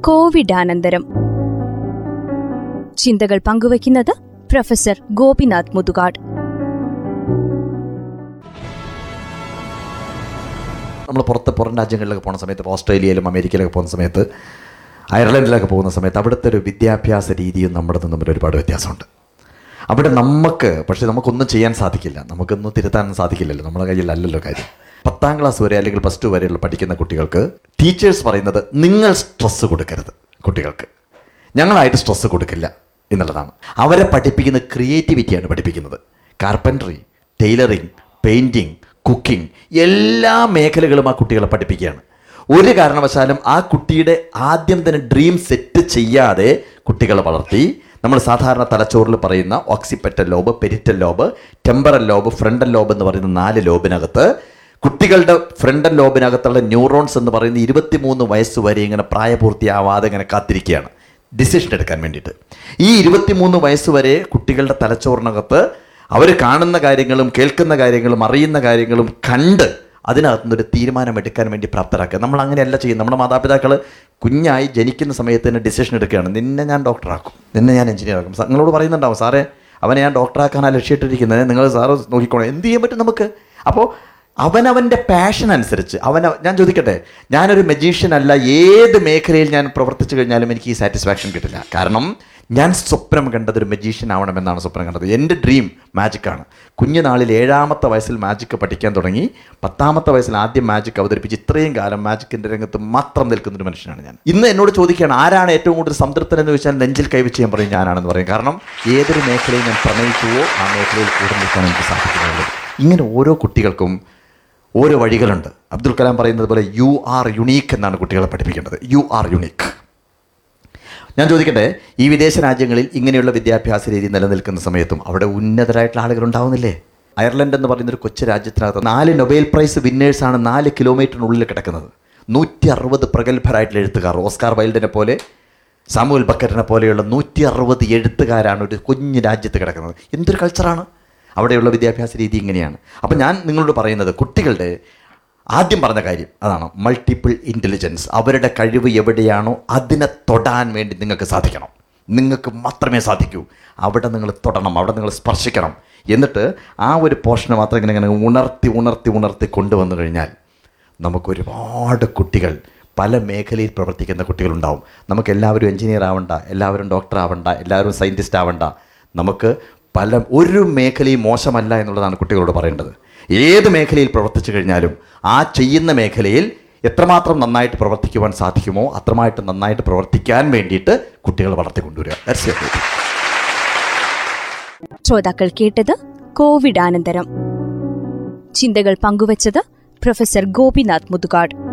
കോവിഡാനന്തരം. ചിന്തകൾ പങ്കുവയ്ക്കുന്നത് പ്രൊഫസർ ഗോപിനാഥ് മുതുകാട്. നമ്മൾ പുറത്ത് പുറം രാജ്യങ്ങളിലൊക്കെ പോകുന്ന സമയത്ത് ഓസ്ട്രേലിയയിലും അമേരിക്കയിലൊക്കെ പോകുന്ന സമയത്ത് അയർലൻഡിലൊക്കെ പോകുന്ന സമയത്ത് അവിടുത്തെ ഒരു വിദ്യാഭ്യാസ രീതിയും നമ്മുടെ തമ്മിൽ ഒരുപാട് വ്യത്യാസമുണ്ട്. അവിടെ നമുക്ക് പക്ഷേ നമുക്കൊന്നും ചെയ്യാൻ സാധിക്കില്ല. നമുക്കൊന്നും തിരുത്താൻ സാധിക്കില്ലല്ലോ. നമ്മുടെ കയ്യിലല്ലല്ലോ കാര്യം. പത്താം ക്ലാസ് വരെ അല്ലെങ്കിൽ പ്ലസ് ടു വരെയുള്ള പഠിക്കുന്ന കുട്ടികൾക്ക് ടീച്ചേഴ്സ് പറയുന്നത് നിങ്ങൾ സ്ട്രെസ്സ് കൊടുക്കരുത് കുട്ടികൾക്ക്. ഞങ്ങളായിട്ട് സ്ട്രെസ്സ് കൊടുക്കില്ല എന്നുള്ളതാണ്. അവരെ പഠിപ്പിക്കുന്ന ക്രിയേറ്റിവിറ്റിയാണ് പഠിപ്പിക്കുന്നത്. കാർപ്പൻട്രി ടൈലറിങ് പെയിന്റിങ് കുക്കിംഗ് എല്ലാ മേഖലകളും ആ കുട്ടികളെ പഠിപ്പിക്കുകയാണ്. ഒരു കാരണവശാലും ആ കുട്ടിയുടെ ആദ്യം തന്നെ ഡ്രീം സെറ്റ് ചെയ്യാതെ കുട്ടികളെ വളർത്തി. നമ്മൾ സാധാരണ തലച്ചോറിൽ പറയുന്ന occipital lobe parietal lobe temporal lobe frontal lobe എന്ന് പറയുന്ന നാല് ലോബിനകത്ത് കുട്ടികളുടെ ഫ്രണ്ടൽ ലോബിനകത്തുള്ള ന്യൂറോൺസ് എന്ന് പറയുന്ന ഇരുപത്തിമൂന്ന് വയസ്സ് വരെ ഇങ്ങനെ പ്രായപൂർത്തിയാവാതെ ഇങ്ങനെ കാത്തിരിക്കുകയാണ്. ഡിസിഷൻ എടുക്കാൻ വേണ്ടിയിട്ട്. ഈ ഇരുപത്തിമൂന്ന് വയസ്സ് വരെ കുട്ടികളുടെ തലച്ചോറിനകത്ത് അവർ കാണുന്ന കാര്യങ്ങളും കേൾക്കുന്ന കാര്യങ്ങളും അറിയുന്ന കാര്യങ്ങളും കണ്ട് അതിനകത്തു നിന്നൊരു തീരുമാനം എടുക്കാൻ വേണ്ടി പ്രാപ്തരാക്കുക. നമ്മൾ അങ്ങനെയല്ല ചെയ്യുന്നത്. നമ്മുടെ മാതാപിതാക്കൾ കുഞ്ഞായി ജനിക്കുന്ന സമയത്ത് തന്നെ ഡിസിഷൻ എടുക്കുകയാണ്. നിന്നെ ഞാൻ ഡോക്ടറാക്കും നിന്നെ ഞാൻ എഞ്ചിനീയർ ആക്കും. നിങ്ങളോട് പറയുന്നുണ്ടാവും സാറേ അവനെ ഞാൻ ഡോക്ടറാക്കാനാണ് ലക്ഷ്യമിട്ടിരിക്കുന്നത്. നിങ്ങൾ സാറ് നോക്കിക്കോണം. എന്ത് ചെയ്യാൻ പറ്റും നമുക്ക്? അപ്പോൾ അവനവന്റെ പാഷൻ അനുസരിച്ച് അവന ഞാൻ ചോദിക്കട്ടെ ഞാനൊരു മജീഷ്യൻ അല്ല ഏത് മേഖലയിൽ ഞാൻ പ്രവർത്തിച്ചു കഴിഞ്ഞാലും എനിക്ക് ഈ സാറ്റിസ്ഫാക്ഷൻ കിട്ടില്ല. കാരണം ഞാൻ സ്വപ്നം കണ്ടത് ഒരു മജീഷ്യൻ ആവണമെന്നാണ് സ്വപ്നം കണ്ടത്. എന്റെ ഡ്രീം മാജിക്കാണ് കുഞ്ഞുനാളിൽ ഏഴാമത്തെ വയസ്സിൽ മാജിക്ക് പഠിക്കാൻ തുടങ്ങി പത്താമത്തെ വയസ്സിൽ ആദ്യം മാജിക് അവതരിപ്പിച്ച് ഇത്രയും കാലം മാജിക്കിന്റെ രംഗത്ത് മാത്രം നിൽക്കുന്ന ഒരു മനുഷ്യനാണ് ഞാൻ. ഇന്ന് എന്നോട് ചോദിക്കുകയാണ് ആരാണ് ഏറ്റവും കൂടുതൽ സംതൃപ്തൻ എന്ന് ചോദിച്ചാൽ നെഞ്ചിൽ കൈവച്ച് ഞാൻ പറയും ഞാനാണെന്ന് പറയും. കാരണം ഏതൊരു മേഖലയിൽ ഞാൻ പ്രണയിക്കുവോ ആ മേഖലയിൽ കൂടുതൽ നിൽക്കാൻ എനിക്ക് സാധിക്കുന്നുള്ളൂ ഇങ്ങനെ ഓരോ കുട്ടികൾക്കും ഓരോ വഴികളുണ്ട്. അബ്ദുൽ കലാം പറയുന്നത് പോലെ യു ആർ യുണീക്ക് എന്നാണ് കുട്ടികളെ പഠിപ്പിക്കേണ്ടത്. You are unique. ഞാൻ ചോദിക്കട്ടെ ഈ വിദേശ രാജ്യങ്ങളിൽ ഇങ്ങനെയുള്ള വിദ്യാഭ്യാസ രീതി നിലനിൽക്കുന്ന സമയത്തും അവിടെ ഉന്നതരായിട്ടുള്ള ആളുകൾ ഉണ്ടാവുന്നില്ലേ? അയർലൻഡ് എന്ന് പറയുന്ന ഒരു കൊച്ചു രാജ്യത്തിനകത്ത് നാല് നൊബേൽ പ്രൈസ് വിന്നേഴ്സാണ് നാല് കിലോമീറ്ററിനുള്ളിൽ കിടക്കുന്നത്. നൂറ്റി അറുപത് പ്രഗത്ഭരായിട്ടുള്ള എഴുത്തുകാർ ഓസ്കാർ വൈൽഡിനെ പോലെ സാമുവൽ ബക്കറ്റിനെ പോലെയുള്ള നൂറ്റി അറുപത് എഴുത്തുകാരാണ് ഒരു കുഞ്ഞു രാജ്യത്ത് കിടക്കുന്നത്. എന്തൊരു കൾച്ചറാണ് അവിടെയുള്ള വിദ്യാഭ്യാസ രീതി ഇങ്ങനെയാണ്. അപ്പം ഞാൻ നിങ്ങളോട് പറയുന്നത് കുട്ടികളുടെ ആദ്യം പറഞ്ഞ കാര്യം അതാണ് മൾട്ടിപ്പിൾ ഇന്റലിജൻസ് അവരുടെ കഴിവ് എവിടെയാണോ അതിനെ തൊടാൻ വേണ്ടി നിങ്ങൾക്ക് സാധിക്കണം. നിങ്ങൾക്ക് മാത്രമേ സാധിക്കൂ. അവിടെ നിങ്ങൾ തൊടണം അവിടെ നിങ്ങൾ സ്പർശിക്കണം. എന്നിട്ട് ആ ഒരു പോർഷനെ മാത്രം ഇങ്ങനെ ഇങ്ങനെ ഉണർത്തി ഉണർത്തി ഉണർത്തി കൊണ്ടുവന്നു കഴിഞ്ഞാൽ നമുക്ക് ഒരുപാട് കുട്ടികൾ പല മേഖലയിൽ പ്രവർത്തിക്കുന്ന കുട്ടികളുണ്ടാവും. നമുക്ക് എല്ലാവരും എഞ്ചിനീയർ ആവണ്ട എല്ലാവരും ഡോക്ടർ ആവണ്ട എല്ലാവരും സയന്റിസ്റ്റ് ആവണ്ട. നമുക്ക് പല ഒരു മേഖലയും മോശമല്ല എന്നുള്ളതാണ് കുട്ടികളോട് പറയേണ്ടത്. ഏത് മേഖലയിൽ പ്രവർത്തിച്ചു കഴിഞ്ഞാലും ആ ചെയ്യുന്ന മേഖലയിൽ എത്രമാത്രം നന്നായിട്ട് പ്രവർത്തിക്കുവാൻ സാധിക്കുമോ അത്രമായിട്ട് നന്നായിട്ട് പ്രവർത്തിക്കാൻ വേണ്ടിയിട്ട് കുട്ടികൾ വളർത്തിക്കൊണ്ടുവരിക. ശ്രോതാക്കൾ കേട്ടത് കോവിഡാനന്തരം. ചിന്തകൾ പങ്കുവച്ചത് പ്രൊഫസർ ഗോപിനാഥ് മുതുകാട്.